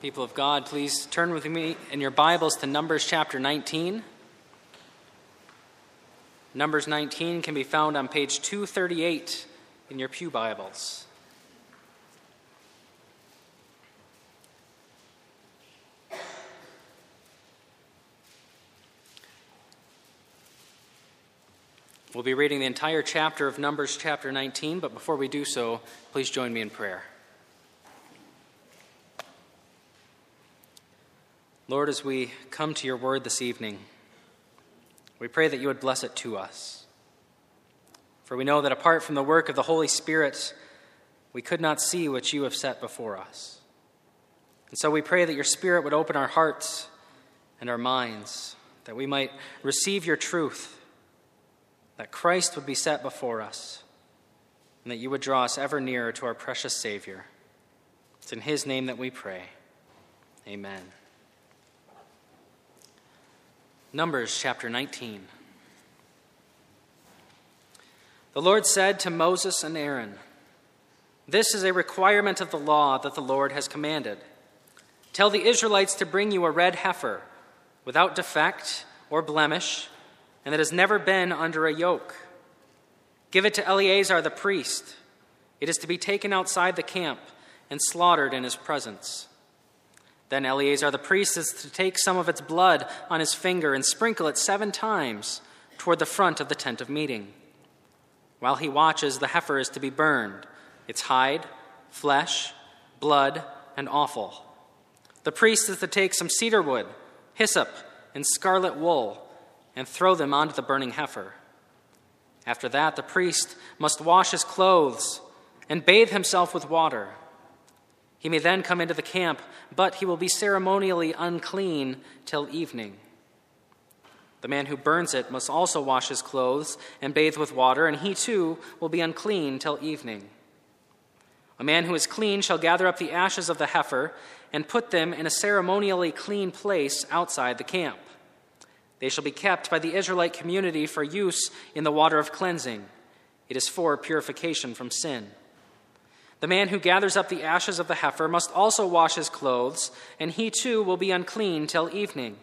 People of God, please turn with me in your Bibles to Numbers chapter 19. Numbers 19 can be found on page 238 in your Pew Bibles. We'll be reading the entire chapter of Numbers chapter 19, but before we do so, please join me in prayer. Lord, as we come to your word this evening, we pray that you would bless it to us. For we know that apart from the work of the Holy Spirit, we could not see what you have set before us. And so we pray that your Spirit would open our hearts and our minds, that we might receive your truth, that Christ would be set before us, and that you would draw us ever nearer to our precious Savior. It's in his name that we pray. Amen. Numbers chapter 19. The Lord said to Moses and Aaron, This is a requirement of the law that the Lord has commanded. Tell the Israelites to bring you a red heifer, without defect or blemish, and that has never been under a yoke. Give it to Eleazar the priest. It is to be taken outside the camp and slaughtered in his presence. Then Eleazar the priest is to take some of its blood on his finger and sprinkle it seven times toward the front of the tent of meeting. While he watches, the heifer is to be burned, its hide, flesh, blood, and offal. The priest is to take some cedar wood, hyssop, and scarlet wool and throw them onto the burning heifer. After that, the priest must wash his clothes and bathe himself with water. He may then come into the camp, but he will be ceremonially unclean till evening. The man who burns it must also wash his clothes and bathe with water, and he too will be unclean till evening. A man who is clean shall gather up the ashes of the heifer and put them in a ceremonially clean place outside the camp. They shall be kept by the Israelite community for use in the water of cleansing. It is for purification from sin. The man who gathers up the ashes of the heifer must also wash his clothes, and he too will be unclean till evening.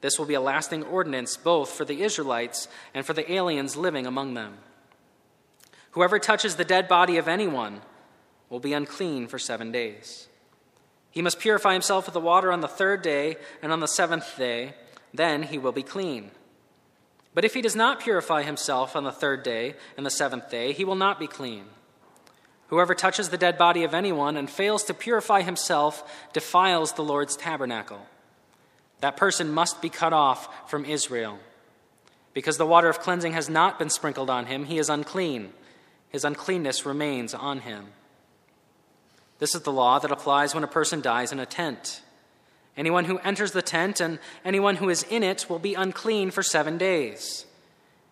This will be a lasting ordinance both for the Israelites and for the aliens living among them. Whoever touches the dead body of anyone will be unclean for seven days. He must purify himself with the water on the third day, and on the seventh day, then he will be clean. But if he does not purify himself on the third day and the seventh day, he will not be clean. Whoever touches the dead body of anyone and fails to purify himself defiles the Lord's tabernacle. That person must be cut off from Israel. Because the water of cleansing has not been sprinkled on him, he is unclean. His uncleanness remains on him. This is the law that applies when a person dies in a tent. Anyone who enters the tent and anyone who is in it will be unclean for seven days.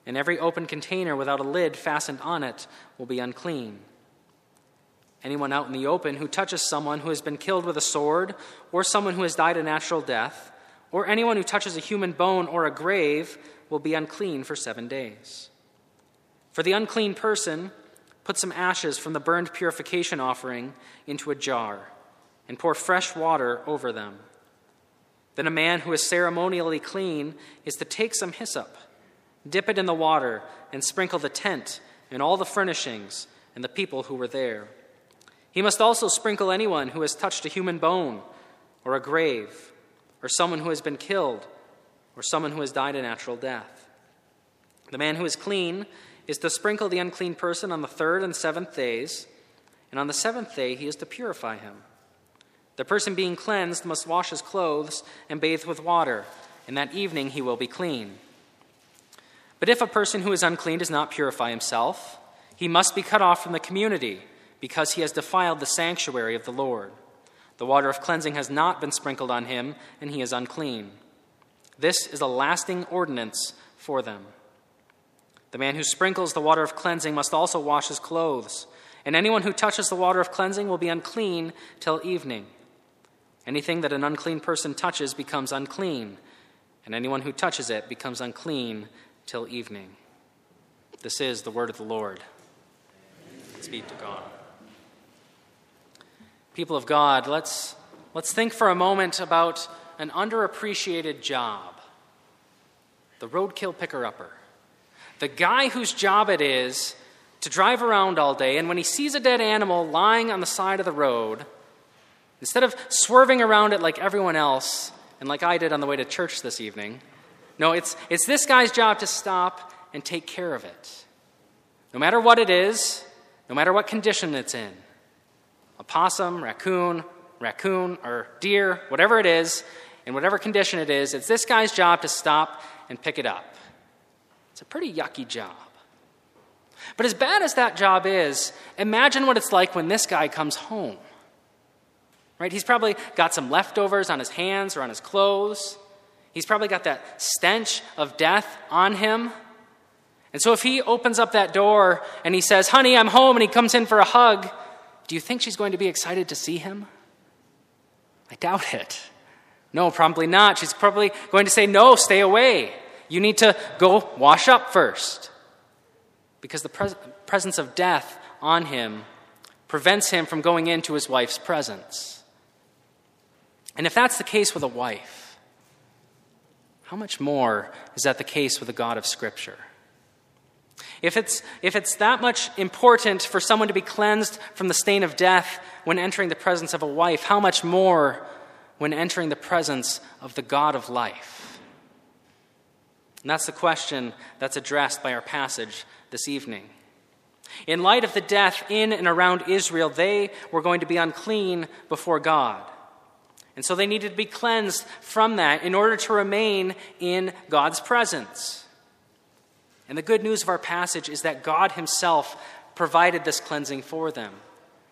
And every open container without a lid fastened on it will be unclean. Anyone out in the open who touches someone who has been killed with a sword, or someone who has died a natural death, or anyone who touches a human bone or a grave will be unclean for seven days. For the unclean person, put some ashes from the burned purification offering into a jar and pour fresh water over them. Then a man who is ceremonially clean is to take some hyssop, dip it in the water, and sprinkle the tent and all the furnishings and the people who were there. He must also sprinkle anyone who has touched a human bone, or a grave, or someone who has been killed, or someone who has died a natural death. The man who is clean is to sprinkle the unclean person on the third and seventh days, and on the seventh day he is to purify him. The person being cleansed must wash his clothes and bathe with water, and that evening he will be clean. But if a person who is unclean does not purify himself, he must be cut off from the community because he has defiled the sanctuary of the Lord. The water of cleansing has not been sprinkled on him, and he is unclean. This is a lasting ordinance for them. The man who sprinkles the water of cleansing must also wash his clothes, and anyone who touches the water of cleansing will be unclean till evening. Anything that an unclean person touches becomes unclean, and anyone who touches it becomes unclean till evening. This is the word of the Lord. Speak to God. People of God, let's, let's think for a moment about an underappreciated job the roadkill picker upper. The guy whose job it is to drive around all day, and when he sees a dead animal lying on the side of the road, instead of swerving around it like everyone else, and like I did on the way to church this evening, no, it's, it's this guy's job to stop and take care of it. No matter what it is, no matter what condition it's in possum, raccoon, raccoon, or deer, whatever it is, in whatever condition it is, it's this guy's job to stop and pick it up. It's a pretty yucky job. But as bad as that job is, imagine what it's like when this guy comes home. Right? He's probably got some leftovers on his hands or on his clothes. He's probably got that stench of death on him. And so if he opens up that door and he says, Honey, I'm home, and he comes in for a hug, do you think she's going to be excited to see him? I doubt it. No, probably not. She's probably going to say, No, stay away. You need to go wash up first. Because the pres- presence of death on him prevents him from going into his wife's presence. And if that's the case with a wife, how much more is that the case with the God of Scripture? If it's, if it's that much important for someone to be cleansed from the stain of death when entering the presence of a wife, how much more when entering the presence of the God of life? And that's the question that's addressed by our passage this evening. In light of the death in and around Israel, they were going to be unclean before God. And so they needed to be cleansed from that in order to remain in God's presence. And the good news of our passage is that God Himself provided this cleansing for them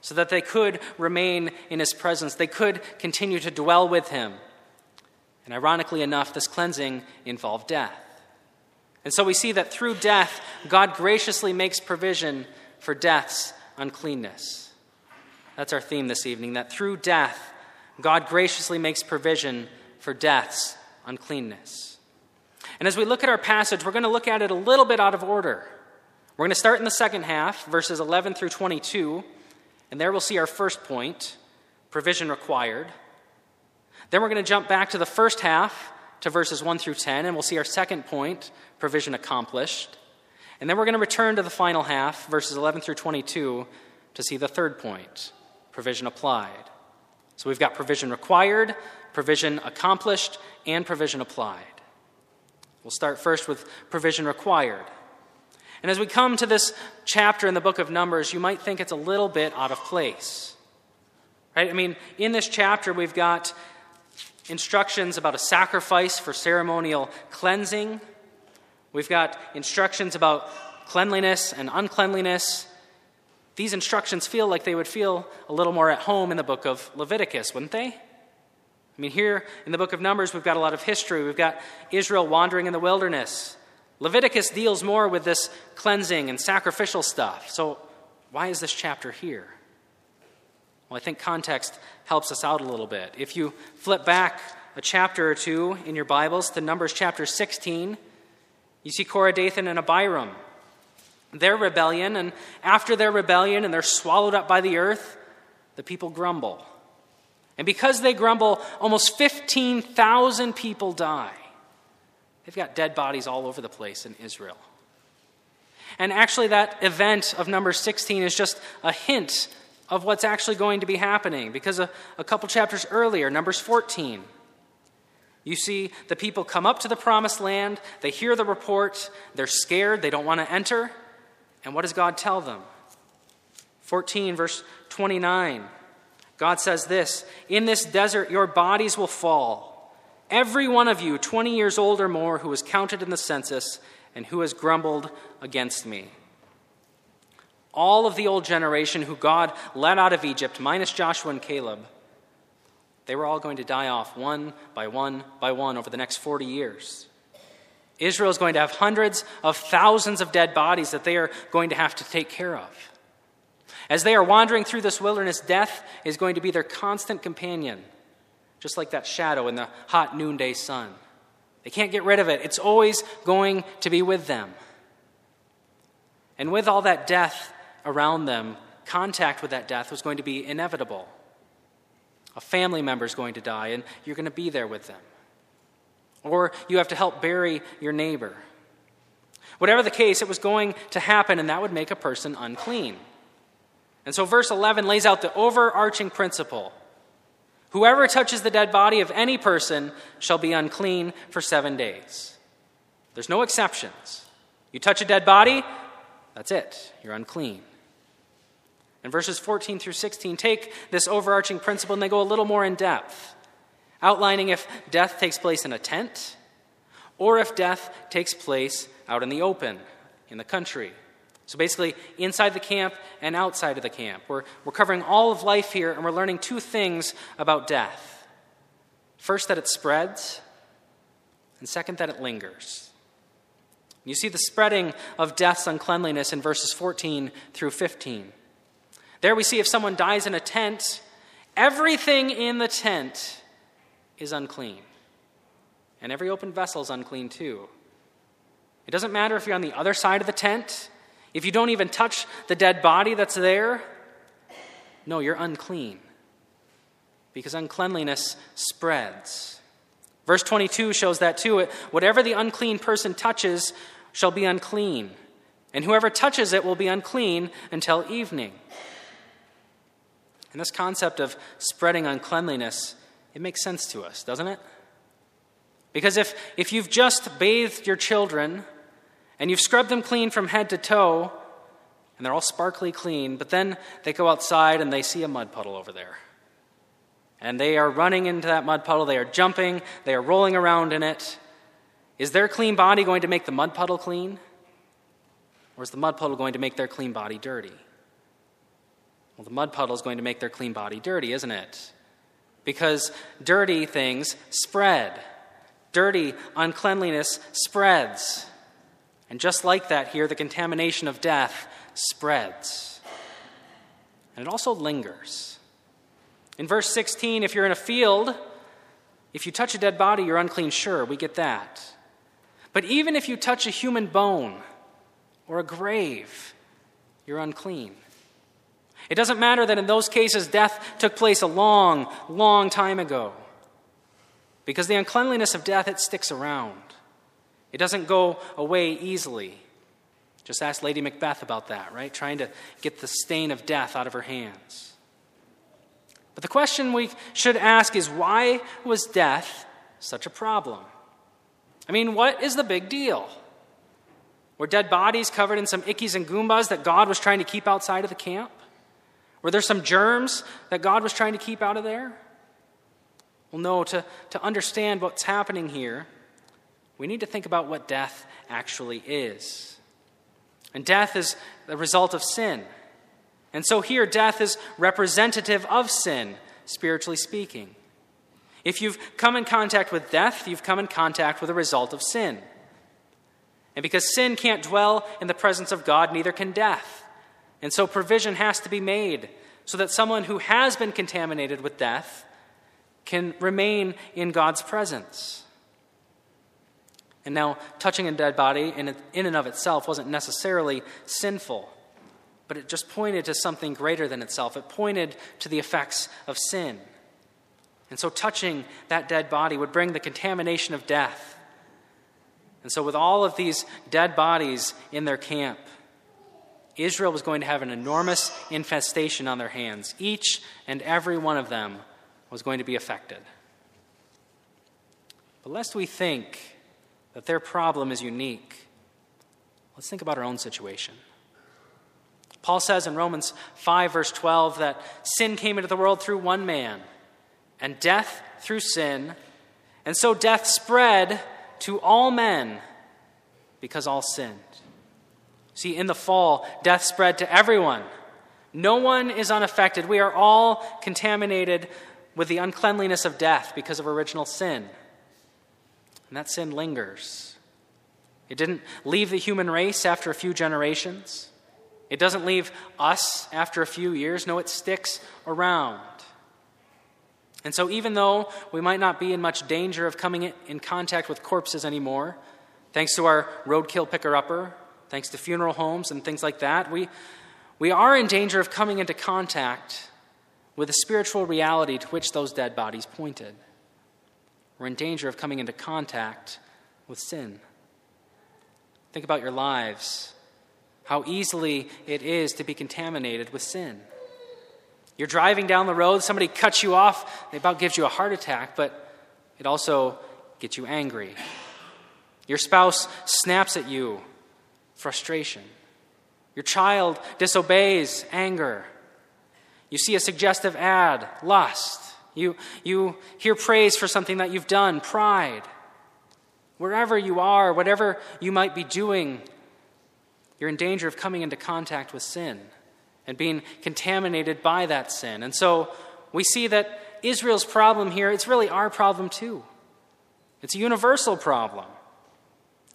so that they could remain in His presence. They could continue to dwell with Him. And ironically enough, this cleansing involved death. And so we see that through death, God graciously makes provision for death's uncleanness. That's our theme this evening that through death, God graciously makes provision for death's uncleanness. And as we look at our passage, we're going to look at it a little bit out of order. We're going to start in the second half, verses 11 through 22, and there we'll see our first point provision required. Then we're going to jump back to the first half, to verses 1 through 10, and we'll see our second point provision accomplished. And then we're going to return to the final half, verses 11 through 22, to see the third point provision applied. So we've got provision required, provision accomplished, and provision applied. We'll start first with provision required. And as we come to this chapter in the book of Numbers, you might think it's a little bit out of place. Right? I mean, in this chapter, we've got instructions about a sacrifice for ceremonial cleansing. We've got instructions about cleanliness and uncleanliness. These instructions feel like they would feel a little more at home in the book of Leviticus, wouldn't they? I mean, here in the book of Numbers, we've got a lot of history. We've got Israel wandering in the wilderness. Leviticus deals more with this cleansing and sacrificial stuff. So, why is this chapter here? Well, I think context helps us out a little bit. If you flip back a chapter or two in your Bibles to Numbers chapter 16, you see Korah, Dathan, and Abiram. Their rebellion, and after their rebellion and they're swallowed up by the earth, the people grumble. And because they grumble, almost 15,000 people die. They've got dead bodies all over the place in Israel. And actually, that event of number 16 is just a hint of what's actually going to be happening because a, a couple chapters earlier, Numbers 14, you see the people come up to the promised land, they hear the report, they're scared, they don't want to enter. And what does God tell them? 14, verse 29. God says this In this desert, your bodies will fall. Every one of you, 20 years old or more, who was counted in the census and who has grumbled against me. All of the old generation who God led out of Egypt, minus Joshua and Caleb, they were all going to die off one by one by one over the next 40 years. Israel is going to have hundreds of thousands of dead bodies that they are going to have to take care of. As they are wandering through this wilderness, death is going to be their constant companion, just like that shadow in the hot noonday sun. They can't get rid of it, it's always going to be with them. And with all that death around them, contact with that death was going to be inevitable. A family member is going to die, and you're going to be there with them. Or you have to help bury your neighbor. Whatever the case, it was going to happen, and that would make a person unclean. And so, verse 11 lays out the overarching principle Whoever touches the dead body of any person shall be unclean for seven days. There's no exceptions. You touch a dead body, that's it. You're unclean. And verses 14 through 16 take this overarching principle and they go a little more in depth, outlining if death takes place in a tent or if death takes place out in the open, in the country. So basically, inside the camp and outside of the camp. We're, we're covering all of life here, and we're learning two things about death. First, that it spreads, and second, that it lingers. You see the spreading of death's uncleanliness in verses 14 through 15. There we see if someone dies in a tent, everything in the tent is unclean. And every open vessel is unclean too. It doesn't matter if you're on the other side of the tent, if you don't even touch the dead body that's there, no, you're unclean. Because uncleanliness spreads. Verse 22 shows that too. Whatever the unclean person touches shall be unclean, and whoever touches it will be unclean until evening. And this concept of spreading uncleanliness, it makes sense to us, doesn't it? Because if, if you've just bathed your children and you've scrubbed them clean from head to toe, and they're all sparkly clean, but then they go outside and they see a mud puddle over there. And they are running into that mud puddle, they are jumping, they are rolling around in it. Is their clean body going to make the mud puddle clean? Or is the mud puddle going to make their clean body dirty? Well, the mud puddle is going to make their clean body dirty, isn't it? Because dirty things spread. Dirty uncleanliness spreads. And just like that, here, the contamination of death spreads. And it also lingers. In verse 16, if you're in a field, if you touch a dead body, you're unclean, sure, we get that. But even if you touch a human bone or a grave, you're unclean. It doesn't matter that in those cases death took place a long, long time ago. Because the uncleanliness of death, it sticks around. It doesn't go away easily. Just ask Lady Macbeth about that, right? Trying to get the stain of death out of her hands. But the question we should ask is why was death such a problem? I mean, what is the big deal? Were dead bodies covered in some ickies and goombas that God was trying to keep outside of the camp? Were there some germs that God was trying to keep out of there? Well, no, to, to understand what's happening here, we need to think about what death actually is. And death is the result of sin. And so here, death is representative of sin, spiritually speaking. If you've come in contact with death, you've come in contact with a result of sin. And because sin can't dwell in the presence of God, neither can death. And so provision has to be made so that someone who has been contaminated with death can remain in God's presence. And now, touching a dead body in, in and of itself wasn't necessarily sinful, but it just pointed to something greater than itself. It pointed to the effects of sin. And so, touching that dead body would bring the contamination of death. And so, with all of these dead bodies in their camp, Israel was going to have an enormous infestation on their hands. Each and every one of them was going to be affected. But lest we think that their problem is unique, let's think about our own situation. Paul says in Romans 5, verse 12, that sin came into the world through one man, and death through sin. And so death spread to all men because all sinned. See, in the fall, death spread to everyone. No one is unaffected. We are all contaminated with the uncleanliness of death because of original sin. And that sin lingers. It didn't leave the human race after a few generations. It doesn't leave us after a few years. No, it sticks around. And so, even though we might not be in much danger of coming in contact with corpses anymore, thanks to our roadkill picker upper, thanks to funeral homes and things like that, we, we are in danger of coming into contact with the spiritual reality to which those dead bodies pointed. We're in danger of coming into contact with sin. Think about your lives, how easily it is to be contaminated with sin. You're driving down the road, somebody cuts you off, it about gives you a heart attack, but it also gets you angry. Your spouse snaps at you, frustration. Your child disobeys, anger. You see a suggestive ad, lust. You, you hear praise for something that you've done, pride. Wherever you are, whatever you might be doing, you're in danger of coming into contact with sin and being contaminated by that sin. And so we see that Israel's problem here, it's really our problem too. It's a universal problem.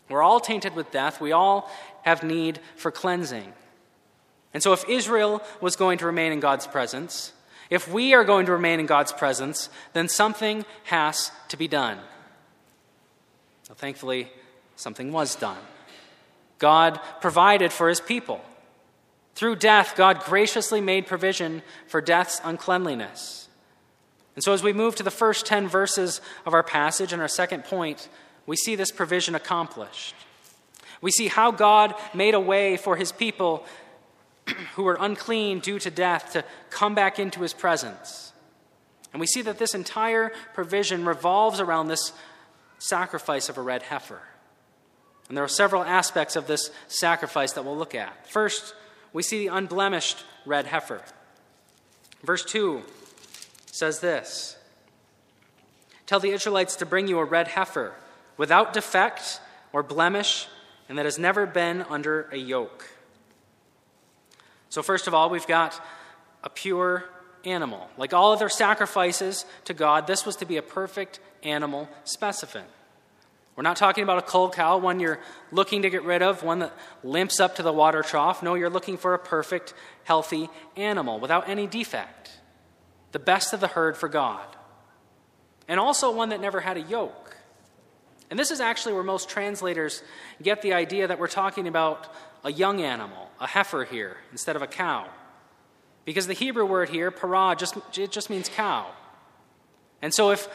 We're all tainted with death. We all have need for cleansing. And so if Israel was going to remain in God's presence, if we are going to remain in God's presence, then something has to be done. Well, thankfully, something was done. God provided for his people. Through death, God graciously made provision for death's uncleanliness. And so, as we move to the first 10 verses of our passage and our second point, we see this provision accomplished. We see how God made a way for his people who were unclean due to death to come back into his presence. And we see that this entire provision revolves around this sacrifice of a red heifer. And there are several aspects of this sacrifice that we'll look at. First, we see the unblemished red heifer. Verse 2 says this Tell the Israelites to bring you a red heifer without defect or blemish, and that has never been under a yoke. So, first of all, we've got a pure animal. Like all other sacrifices to God, this was to be a perfect animal specimen. We're not talking about a cull cow, one you're looking to get rid of, one that limps up to the water trough. No, you're looking for a perfect, healthy animal without any defect. The best of the herd for God. And also one that never had a yoke. And this is actually where most translators get the idea that we're talking about a young animal, a heifer here, instead of a cow. Because the Hebrew word here, parah, just, it just means cow. And so if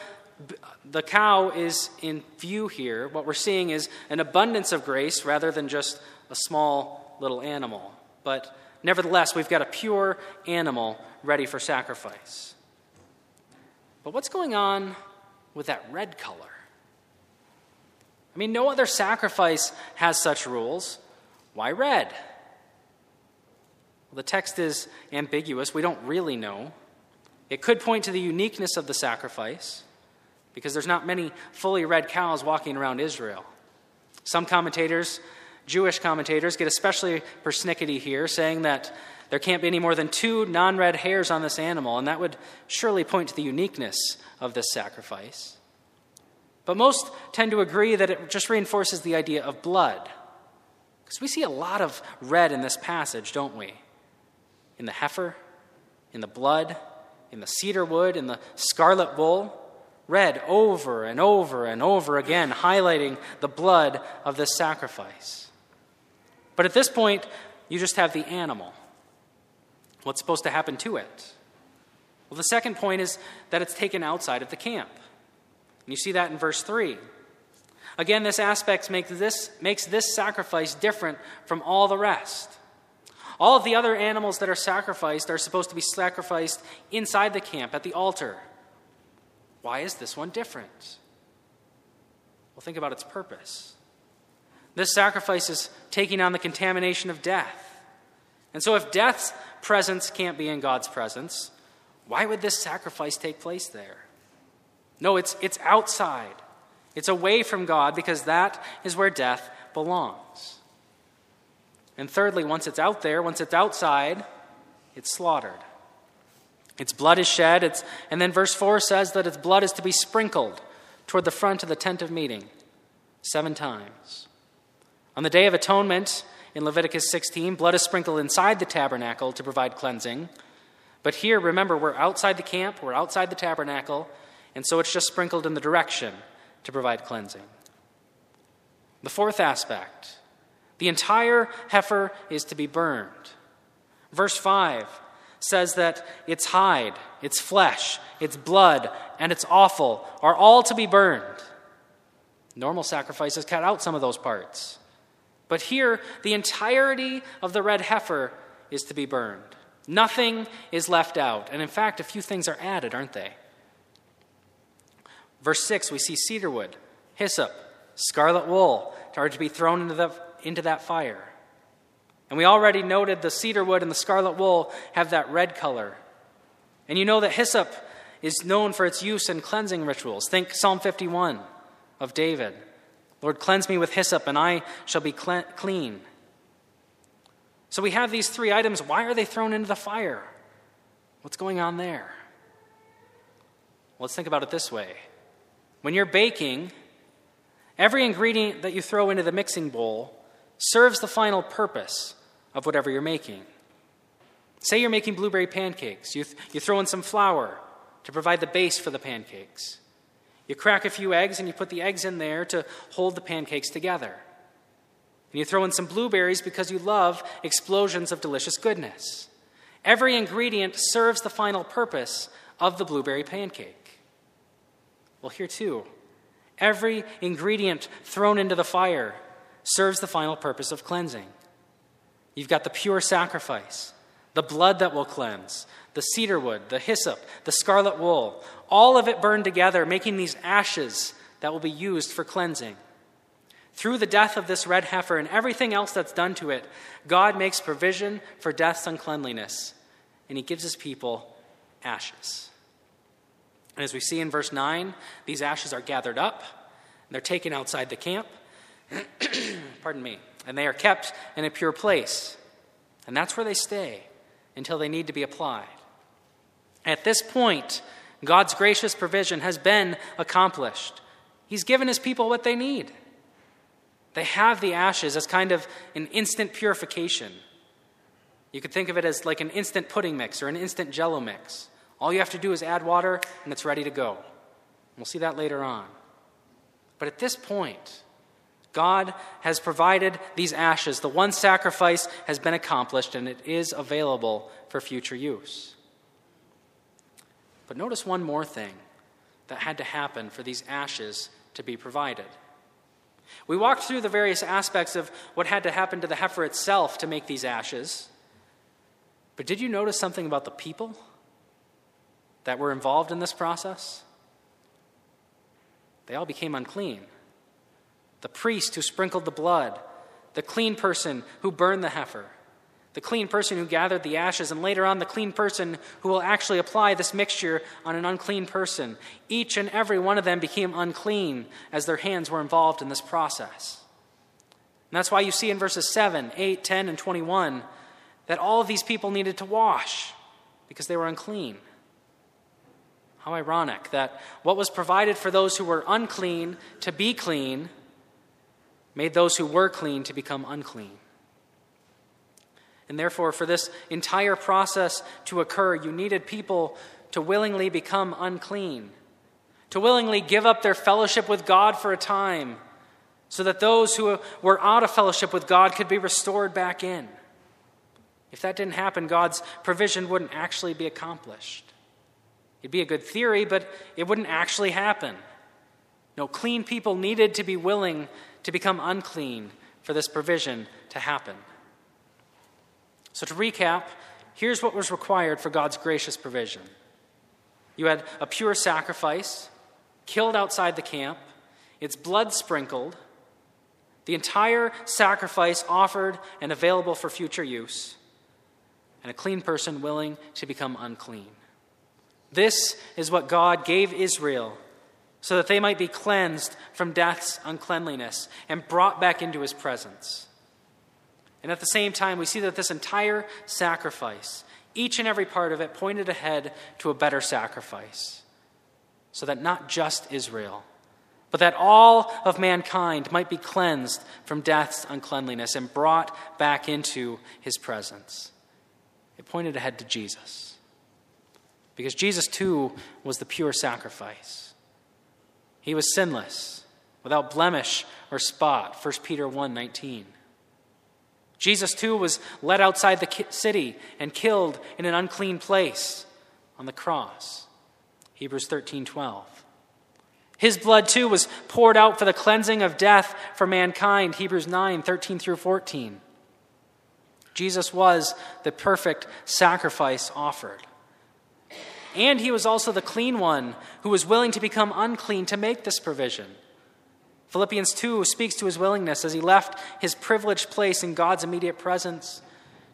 the cow is in view here, what we're seeing is an abundance of grace rather than just a small little animal. But nevertheless, we've got a pure animal ready for sacrifice. But what's going on with that red color? I mean, no other sacrifice has such rules. Why red? Well, the text is ambiguous. We don't really know. It could point to the uniqueness of the sacrifice because there's not many fully red cows walking around Israel. Some commentators, Jewish commentators, get especially persnickety here, saying that there can't be any more than two non red hairs on this animal, and that would surely point to the uniqueness of this sacrifice. But most tend to agree that it just reinforces the idea of blood. Because we see a lot of red in this passage, don't we? In the heifer, in the blood, in the cedar wood, in the scarlet wool. Red over and over and over again, highlighting the blood of this sacrifice. But at this point, you just have the animal. What's supposed to happen to it? Well, the second point is that it's taken outside of the camp. And you see that in verse 3. Again, this aspect makes this, makes this sacrifice different from all the rest. All of the other animals that are sacrificed are supposed to be sacrificed inside the camp at the altar. Why is this one different? Well, think about its purpose. This sacrifice is taking on the contamination of death. And so, if death's presence can't be in God's presence, why would this sacrifice take place there? No, it's, it's outside. It's away from God because that is where death belongs. And thirdly, once it's out there, once it's outside, it's slaughtered. Its blood is shed, it's, and then verse 4 says that its blood is to be sprinkled toward the front of the tent of meeting seven times. On the Day of Atonement in Leviticus 16, blood is sprinkled inside the tabernacle to provide cleansing. But here, remember, we're outside the camp, we're outside the tabernacle, and so it's just sprinkled in the direction to provide cleansing. The fourth aspect the entire heifer is to be burned. Verse 5 says that its hide, its flesh, its blood, and its offal are all to be burned. Normal sacrifices cut out some of those parts. But here, the entirety of the red heifer is to be burned. Nothing is left out. And in fact, a few things are added, aren't they? Verse 6, we see cedar wood, hyssop, scarlet wool are to be thrown into, the, into that fire. And we already noted the cedar wood and the scarlet wool have that red color. And you know that hyssop is known for its use in cleansing rituals. Think Psalm 51 of David Lord, cleanse me with hyssop, and I shall be clean. So we have these three items. Why are they thrown into the fire? What's going on there? Well, let's think about it this way. When you're baking, every ingredient that you throw into the mixing bowl serves the final purpose of whatever you're making. Say you're making blueberry pancakes, you, th- you throw in some flour to provide the base for the pancakes. You crack a few eggs and you put the eggs in there to hold the pancakes together. And you throw in some blueberries because you love explosions of delicious goodness. Every ingredient serves the final purpose of the blueberry pancake. Well, here too, every ingredient thrown into the fire serves the final purpose of cleansing. You've got the pure sacrifice, the blood that will cleanse, the cedar wood, the hyssop, the scarlet wool, all of it burned together, making these ashes that will be used for cleansing. Through the death of this red heifer and everything else that's done to it, God makes provision for death's uncleanliness, and he gives his people ashes. And as we see in verse 9, these ashes are gathered up, and they're taken outside the camp. Pardon me. And they are kept in a pure place. And that's where they stay until they need to be applied. At this point, God's gracious provision has been accomplished. He's given his people what they need. They have the ashes as kind of an instant purification. You could think of it as like an instant pudding mix or an instant jello mix. All you have to do is add water and it's ready to go. We'll see that later on. But at this point, God has provided these ashes. The one sacrifice has been accomplished and it is available for future use. But notice one more thing that had to happen for these ashes to be provided. We walked through the various aspects of what had to happen to the heifer itself to make these ashes. But did you notice something about the people that were involved in this process? They all became unclean. The priest who sprinkled the blood, the clean person who burned the heifer, the clean person who gathered the ashes, and later on, the clean person who will actually apply this mixture on an unclean person. Each and every one of them became unclean as their hands were involved in this process. And that's why you see in verses 7, 8, 10, and 21 that all of these people needed to wash because they were unclean. How ironic that what was provided for those who were unclean to be clean made those who were clean to become unclean. And therefore, for this entire process to occur, you needed people to willingly become unclean, to willingly give up their fellowship with God for a time, so that those who were out of fellowship with God could be restored back in. If that didn't happen, God's provision wouldn't actually be accomplished. It'd be a good theory, but it wouldn't actually happen. No, clean people needed to be willing to become unclean for this provision to happen. So, to recap, here's what was required for God's gracious provision you had a pure sacrifice, killed outside the camp, its blood sprinkled, the entire sacrifice offered and available for future use, and a clean person willing to become unclean. This is what God gave Israel so that they might be cleansed from death's uncleanliness and brought back into his presence. And at the same time, we see that this entire sacrifice, each and every part of it, pointed ahead to a better sacrifice. So that not just Israel, but that all of mankind might be cleansed from death's uncleanliness and brought back into his presence. It pointed ahead to Jesus. Because Jesus, too, was the pure sacrifice. He was sinless, without blemish or spot, 1 Peter 1 19. Jesus, too, was led outside the city and killed in an unclean place on the cross. Hebrews 13 12. His blood, too, was poured out for the cleansing of death for mankind. Hebrews 9 13 through 14. Jesus was the perfect sacrifice offered. And he was also the clean one who was willing to become unclean to make this provision. Philippians 2 speaks to his willingness as he left his privileged place in God's immediate presence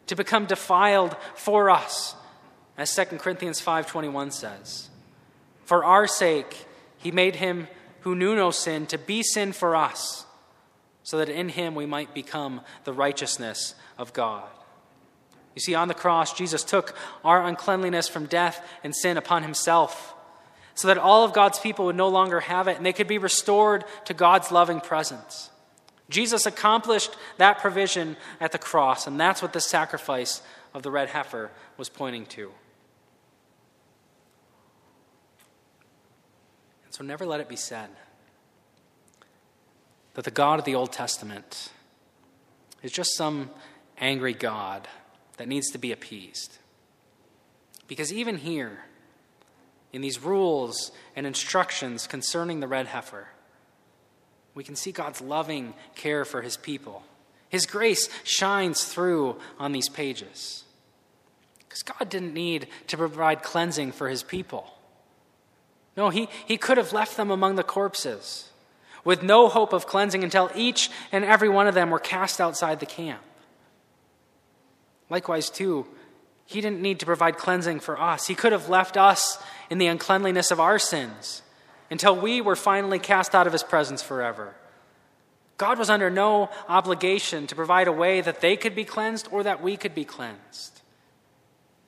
to become defiled for us, as 2 Corinthians 5:21 says. For our sake he made him who knew no sin to be sin for us, so that in him we might become the righteousness of God. You see, on the cross, Jesus took our uncleanliness from death and sin upon himself so that all of God's people would no longer have it and they could be restored to God's loving presence. Jesus accomplished that provision at the cross, and that's what the sacrifice of the red heifer was pointing to. And so never let it be said that the God of the Old Testament is just some angry God that needs to be appeased. Because even here, in these rules and instructions concerning the red heifer, we can see God's loving care for his people. His grace shines through on these pages. Because God didn't need to provide cleansing for his people. No, he, he could have left them among the corpses with no hope of cleansing until each and every one of them were cast outside the camp. Likewise, too, he didn't need to provide cleansing for us. He could have left us in the uncleanliness of our sins until we were finally cast out of his presence forever. God was under no obligation to provide a way that they could be cleansed or that we could be cleansed.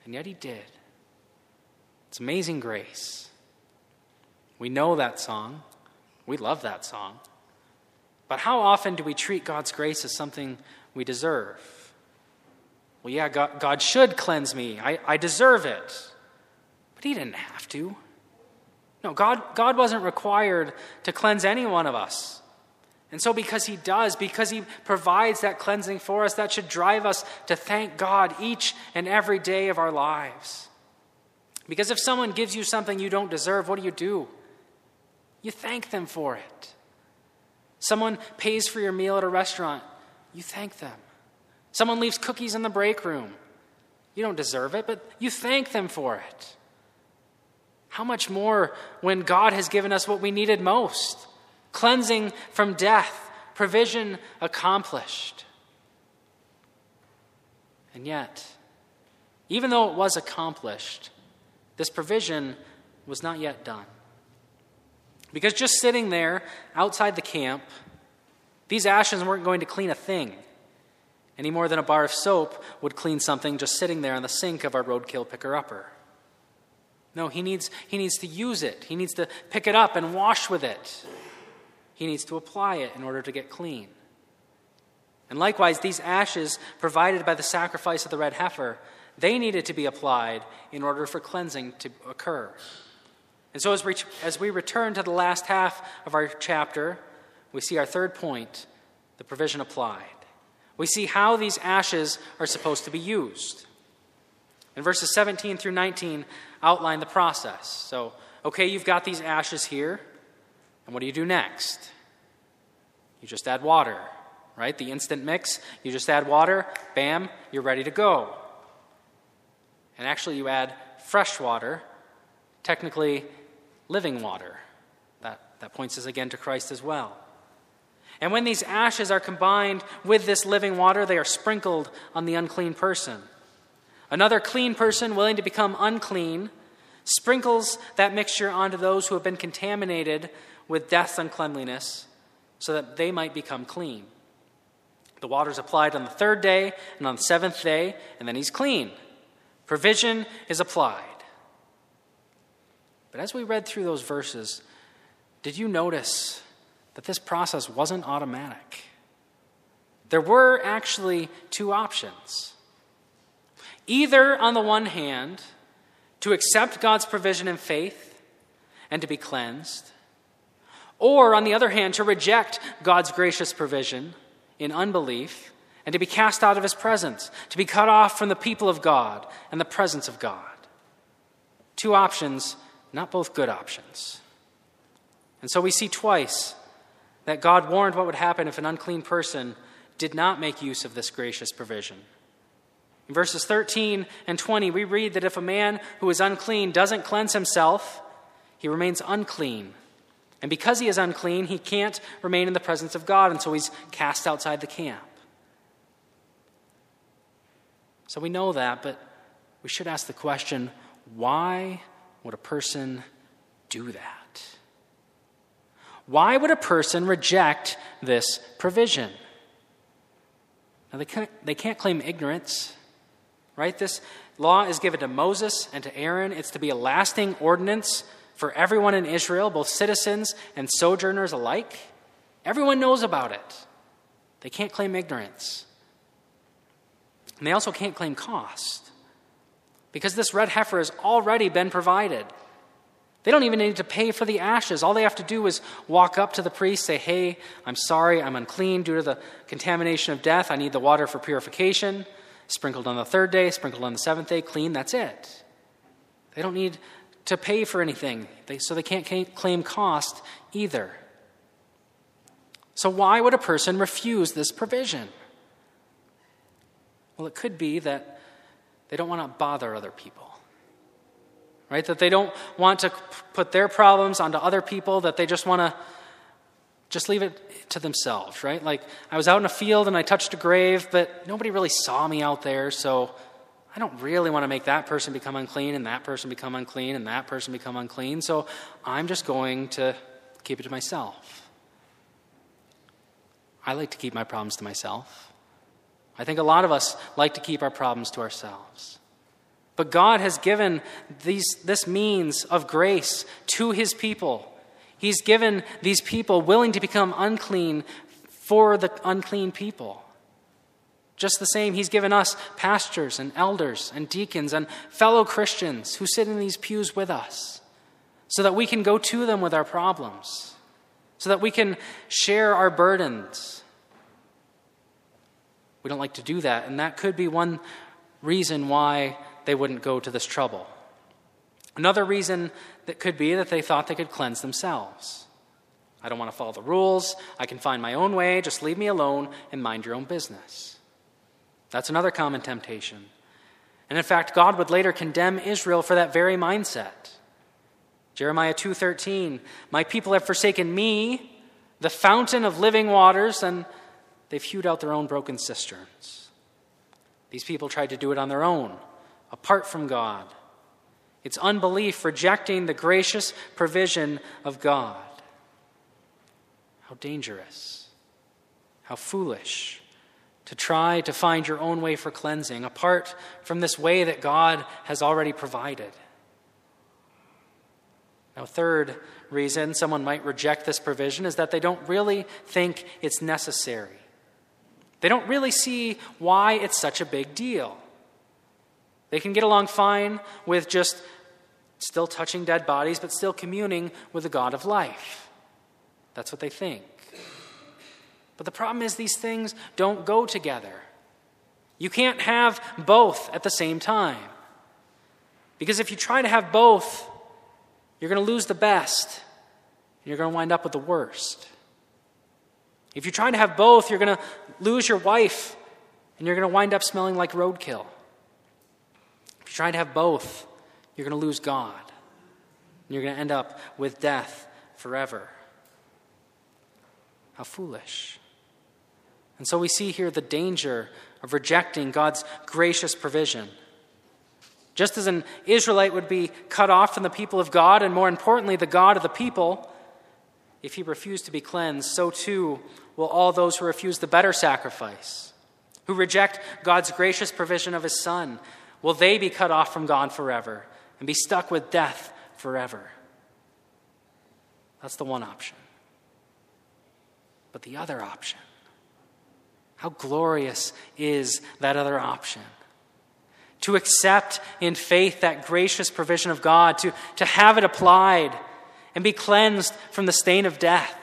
And yet he did. It's amazing grace. We know that song. We love that song. But how often do we treat God's grace as something we deserve? Well, yeah, God, God should cleanse me. I, I deserve it. But He didn't have to. No, God, God wasn't required to cleanse any one of us. And so, because He does, because He provides that cleansing for us, that should drive us to thank God each and every day of our lives. Because if someone gives you something you don't deserve, what do you do? You thank them for it. Someone pays for your meal at a restaurant, you thank them. Someone leaves cookies in the break room. You don't deserve it, but you thank them for it. How much more when God has given us what we needed most cleansing from death, provision accomplished. And yet, even though it was accomplished, this provision was not yet done. Because just sitting there outside the camp, these ashes weren't going to clean a thing any more than a bar of soap would clean something just sitting there on the sink of our roadkill picker upper. No, he needs, he needs to use it. He needs to pick it up and wash with it. He needs to apply it in order to get clean. And likewise, these ashes provided by the sacrifice of the red heifer, they needed to be applied in order for cleansing to occur. And so, as we, as we return to the last half of our chapter, we see our third point the provision applied we see how these ashes are supposed to be used. And verses 17 through 19 outline the process. So, okay, you've got these ashes here, and what do you do next? You just add water, right? The instant mix, you just add water, bam, you're ready to go. And actually, you add fresh water, technically living water. That, that points us again to Christ as well. And when these ashes are combined with this living water, they are sprinkled on the unclean person. Another clean person willing to become unclean sprinkles that mixture onto those who have been contaminated with death's uncleanliness so that they might become clean. The water is applied on the third day and on the seventh day, and then he's clean. Provision is applied. But as we read through those verses, did you notice that this process wasn't automatic. There were actually two options. Either, on the one hand, to accept God's provision in faith and to be cleansed, or, on the other hand, to reject God's gracious provision in unbelief and to be cast out of his presence, to be cut off from the people of God and the presence of God. Two options, not both good options. And so we see twice that God warned what would happen if an unclean person did not make use of this gracious provision. In verses 13 and 20, we read that if a man who is unclean doesn't cleanse himself, he remains unclean. And because he is unclean, he can't remain in the presence of God, and so he's cast outside the camp. So we know that, but we should ask the question why would a person do that? Why would a person reject this provision? Now, they can't, they can't claim ignorance, right? This law is given to Moses and to Aaron. It's to be a lasting ordinance for everyone in Israel, both citizens and sojourners alike. Everyone knows about it. They can't claim ignorance. And they also can't claim cost because this red heifer has already been provided. They don't even need to pay for the ashes. All they have to do is walk up to the priest, say, Hey, I'm sorry, I'm unclean due to the contamination of death. I need the water for purification. Sprinkled on the third day, sprinkled on the seventh day, clean, that's it. They don't need to pay for anything, they, so they can't claim cost either. So, why would a person refuse this provision? Well, it could be that they don't want to bother other people right? That they don't want to put their problems onto other people, that they just want to just leave it to themselves, right? Like I was out in a field and I touched a grave, but nobody really saw me out there, so I don't really want to make that person become unclean and that person become unclean and that person become unclean, so I'm just going to keep it to myself. I like to keep my problems to myself. I think a lot of us like to keep our problems to ourselves. But God has given these, this means of grace to his people. He's given these people willing to become unclean for the unclean people. Just the same, he's given us pastors and elders and deacons and fellow Christians who sit in these pews with us so that we can go to them with our problems, so that we can share our burdens. We don't like to do that, and that could be one reason why they wouldn't go to this trouble. Another reason that could be that they thought they could cleanse themselves. I don't want to follow the rules. I can find my own way. Just leave me alone and mind your own business. That's another common temptation. And in fact, God would later condemn Israel for that very mindset. Jeremiah 2:13, "My people have forsaken me, the fountain of living waters, and they've hewed out their own broken cisterns." These people tried to do it on their own apart from God. It's unbelief, rejecting the gracious provision of God. How dangerous, how foolish to try to find your own way for cleansing apart from this way that God has already provided. Now, third reason someone might reject this provision is that they don't really think it's necessary. They don't really see why it's such a big deal. They can get along fine with just still touching dead bodies, but still communing with the God of life. That's what they think. But the problem is, these things don't go together. You can't have both at the same time. Because if you try to have both, you're going to lose the best, and you're going to wind up with the worst. If you try to have both, you're going to lose your wife, and you're going to wind up smelling like roadkill. If you try to have both, you're going to lose God. And you're going to end up with death forever. How foolish. And so we see here the danger of rejecting God's gracious provision. Just as an Israelite would be cut off from the people of God, and more importantly, the God of the people, if he refused to be cleansed, so too will all those who refuse the better sacrifice, who reject God's gracious provision of his Son, will they be cut off from God forever and be stuck with death forever? That's the one option. But the other option, how glorious is that other option? To accept in faith that gracious provision of God, to, to have it applied and be cleansed from the stain of death.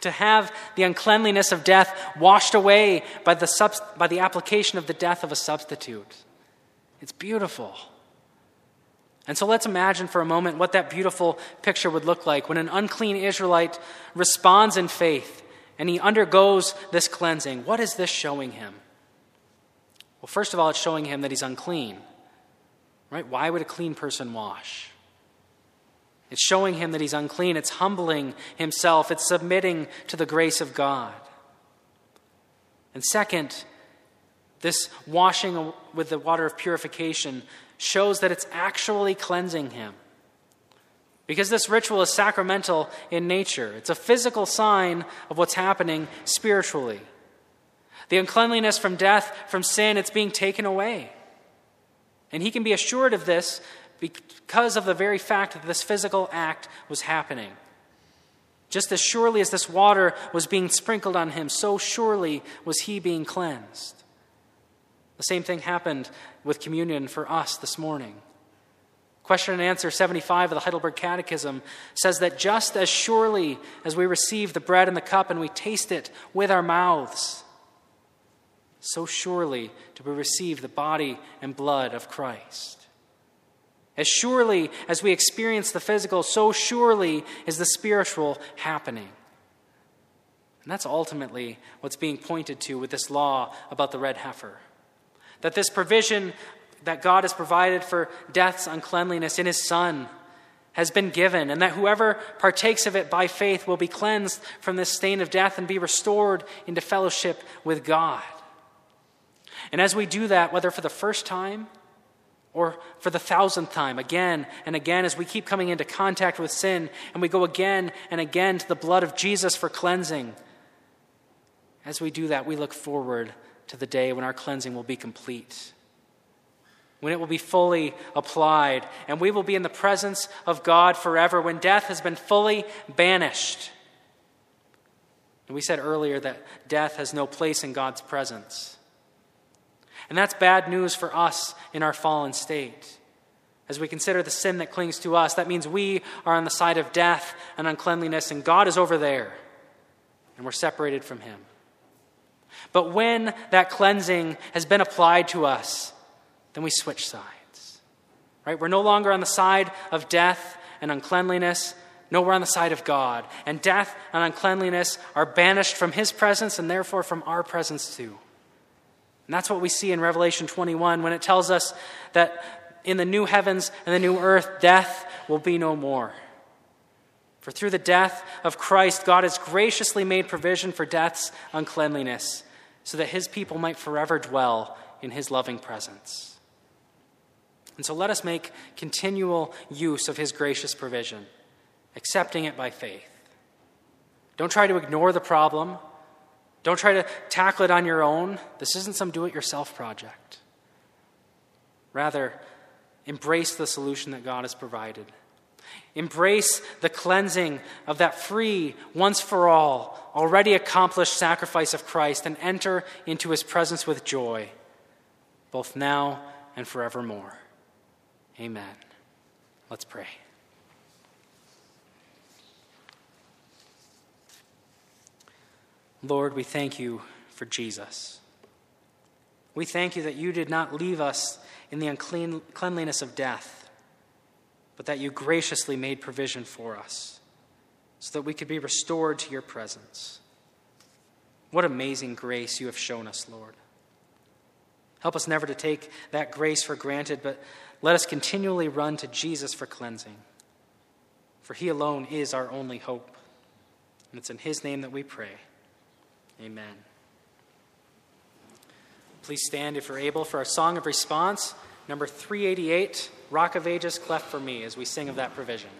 to have the uncleanliness of death washed away by the, by the application of the death of a substitute. It's beautiful. And so let's imagine for a moment what that beautiful picture would look like when an unclean Israelite responds in faith and he undergoes this cleansing. What is this showing him? Well, first of all, it's showing him that he's unclean. Right? Why would a clean person wash? It's showing him that he's unclean. It's humbling himself. It's submitting to the grace of God. And second, this washing with the water of purification shows that it's actually cleansing him. Because this ritual is sacramental in nature, it's a physical sign of what's happening spiritually. The uncleanliness from death, from sin, it's being taken away. And he can be assured of this because of the very fact that this physical act was happening. Just as surely as this water was being sprinkled on him, so surely was he being cleansed. The same thing happened with communion for us this morning. Question and answer 75 of the Heidelberg Catechism says that just as surely as we receive the bread and the cup and we taste it with our mouths, so surely do we receive the body and blood of Christ. As surely as we experience the physical, so surely is the spiritual happening. And that's ultimately what's being pointed to with this law about the red heifer. That this provision that God has provided for death's uncleanliness in His Son has been given, and that whoever partakes of it by faith will be cleansed from this stain of death and be restored into fellowship with God. And as we do that, whether for the first time or for the thousandth time, again and again, as we keep coming into contact with sin and we go again and again to the blood of Jesus for cleansing, as we do that, we look forward to the day when our cleansing will be complete, when it will be fully applied, and we will be in the presence of God forever, when death has been fully banished. And we said earlier that death has no place in God's presence. And that's bad news for us in our fallen state. As we consider the sin that clings to us, that means we are on the side of death and uncleanliness, and God is over there, and we're separated from Him. But when that cleansing has been applied to us, then we switch sides. Right? We're no longer on the side of death and uncleanliness. No, we're on the side of God. And death and uncleanliness are banished from His presence and therefore from our presence too. And that's what we see in Revelation 21 when it tells us that in the new heavens and the new earth, death will be no more. For through the death of Christ, God has graciously made provision for death's uncleanliness, so that his people might forever dwell in his loving presence. And so let us make continual use of his gracious provision, accepting it by faith. Don't try to ignore the problem don't try to tackle it on your own. This isn't some do it yourself project. Rather, embrace the solution that God has provided. Embrace the cleansing of that free, once for all, already accomplished sacrifice of Christ and enter into his presence with joy, both now and forevermore. Amen. Let's pray. Lord, we thank you for Jesus. We thank you that you did not leave us in the uncleanliness of death, but that you graciously made provision for us so that we could be restored to your presence. What amazing grace you have shown us, Lord. Help us never to take that grace for granted, but let us continually run to Jesus for cleansing. For he alone is our only hope. And it's in his name that we pray. Amen. Please stand if you're able for our song of response, number 388, Rock of Ages, cleft for me, as we sing of that provision.